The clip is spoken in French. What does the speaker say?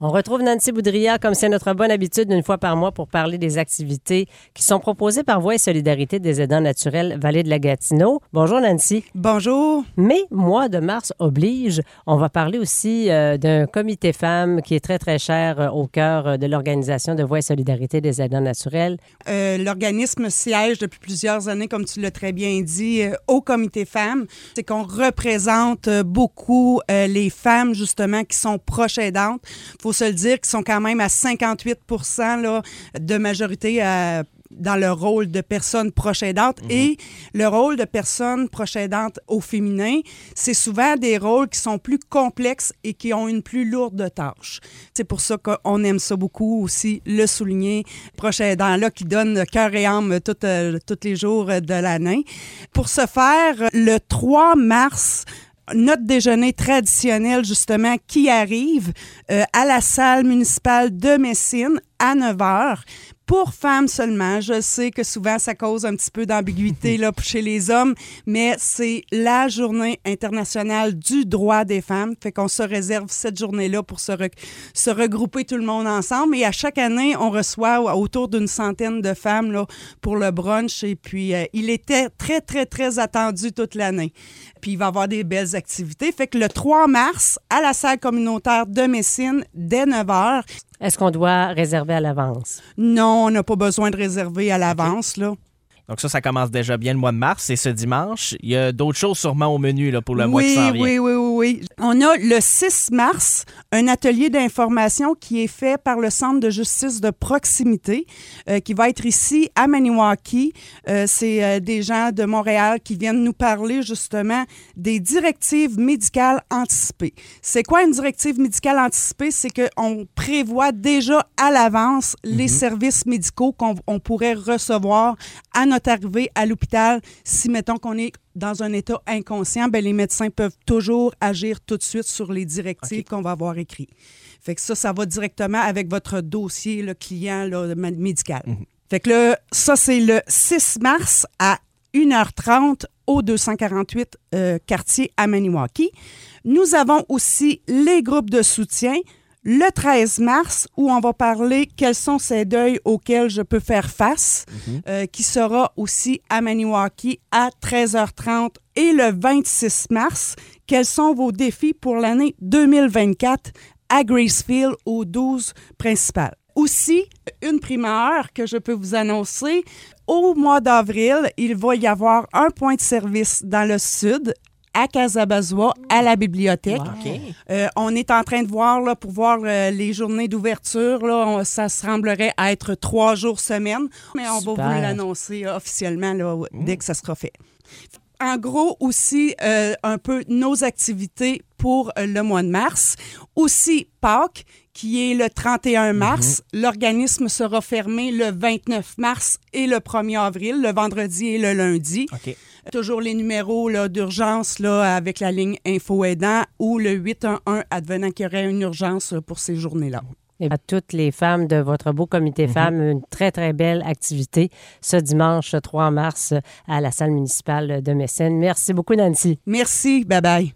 On retrouve Nancy Boudria, comme c'est notre bonne habitude, une fois par mois pour parler des activités qui sont proposées par Voix et Solidarité des aidants naturels Vallée de la Gatineau. Bonjour Nancy. Bonjour. Mais mois de mars oblige. On va parler aussi euh, d'un comité femmes qui est très, très cher euh, au cœur euh, de l'organisation de Voix et Solidarité des aidants naturels. L'organisme siège depuis plusieurs années, comme tu l'as très bien dit, au comité femmes. C'est qu'on représente beaucoup les femmes, justement, qui sont proches aidantes faut se le dire, qu'ils sont quand même à 58 là, de majorité à dans le rôle de personne proche aidante mhm. et le rôle de personne proche aidante au féminin, c'est souvent des rôles qui sont plus complexes et qui ont une plus lourde tâche. C'est pour ça qu'on aime ça beaucoup aussi, le souligner, proche aidant là qui donne cœur et âme tous euh, les jours de l'année. Pour ce faire, le 3 mars, notre déjeuner traditionnel, justement, qui arrive euh, à la salle municipale de Messine à 9 h pour femmes seulement. Je sais que souvent ça cause un petit peu d'ambiguïté là chez les hommes, mais c'est la journée internationale du droit des femmes. Fait qu'on se réserve cette journée-là pour se, se regrouper tout le monde ensemble. Et à chaque année, on reçoit autour d'une centaine de femmes là, pour le brunch. Et puis, euh, il était très, très, très attendu toute l'année. Puis, il va y avoir des belles activités. Fait que le 3 mars, à la salle communautaire de Messine, dès 9 h, est-ce qu'on doit réserver à l'avance? Non, on n'a pas besoin de réserver à l'avance. là. Donc ça, ça commence déjà bien le mois de mars. Et ce dimanche, il y a d'autres choses sûrement au menu là, pour le mois qui s'en vient. Oui, oui, oui, oui. On a le 6 mars un atelier d'information qui est fait par le Centre de justice de proximité euh, qui va être ici à Maniwaki. Euh, c'est euh, des gens de Montréal qui viennent nous parler justement des directives médicales anticipées. C'est quoi une directive médicale anticipée? C'est qu'on prévoit déjà à l'avance les mhm. services médicaux qu'on pourrait recevoir à notre arrivée à l'hôpital, si mettons qu'on est dans un état inconscient, ben, les médecins peuvent toujours agir tout de suite sur les directives qu'on va avoir écrites. Fait que ça, ça va directement avec votre dossier le client là, médical. Mhm. Fait que là, ça, c'est le 6 mars à 1h30 au 248 euh, quartier à Maniwaki. Nous avons aussi les groupes de soutien le 13 mars où on va parler quels sont ces deuils auxquels je peux faire face, mhm. euh, qui sera aussi à Maniwaki à 13h30 et le 26 mars, quels sont vos défis pour l'année 2024 à Gracefield aux 12 principales? Aussi, une primeur que je peux vous annoncer, au mois d'avril, il va y avoir un point de service dans le sud à Casabazois, à la bibliothèque. Euh, on est en train de voir, là, pour voir euh, les journées d'ouverture, là, ça semblerait être trois jours semaine, mais on va vous l'annoncer officiellement là, dès que ça sera fait. En gros, aussi, euh, un peu nos activités pour le mois de mars. Aussi, Pâques, qui est le 31 mars. Mhm. L'organisme sera fermé le 29 mars et le 1er avril, le vendredi et le lundi. Toujours les numéros d'urgence avec la ligne Info Aidant ou le 811 advenant qu'il y aurait une urgence pour ces journées-là. Et à toutes les femmes de votre beau comité mhm. femmes, une très, très belle activité ce dimanche 3 mars à la salle municipale de Mécène. Merci beaucoup, Nancy. Merci. Bye bye.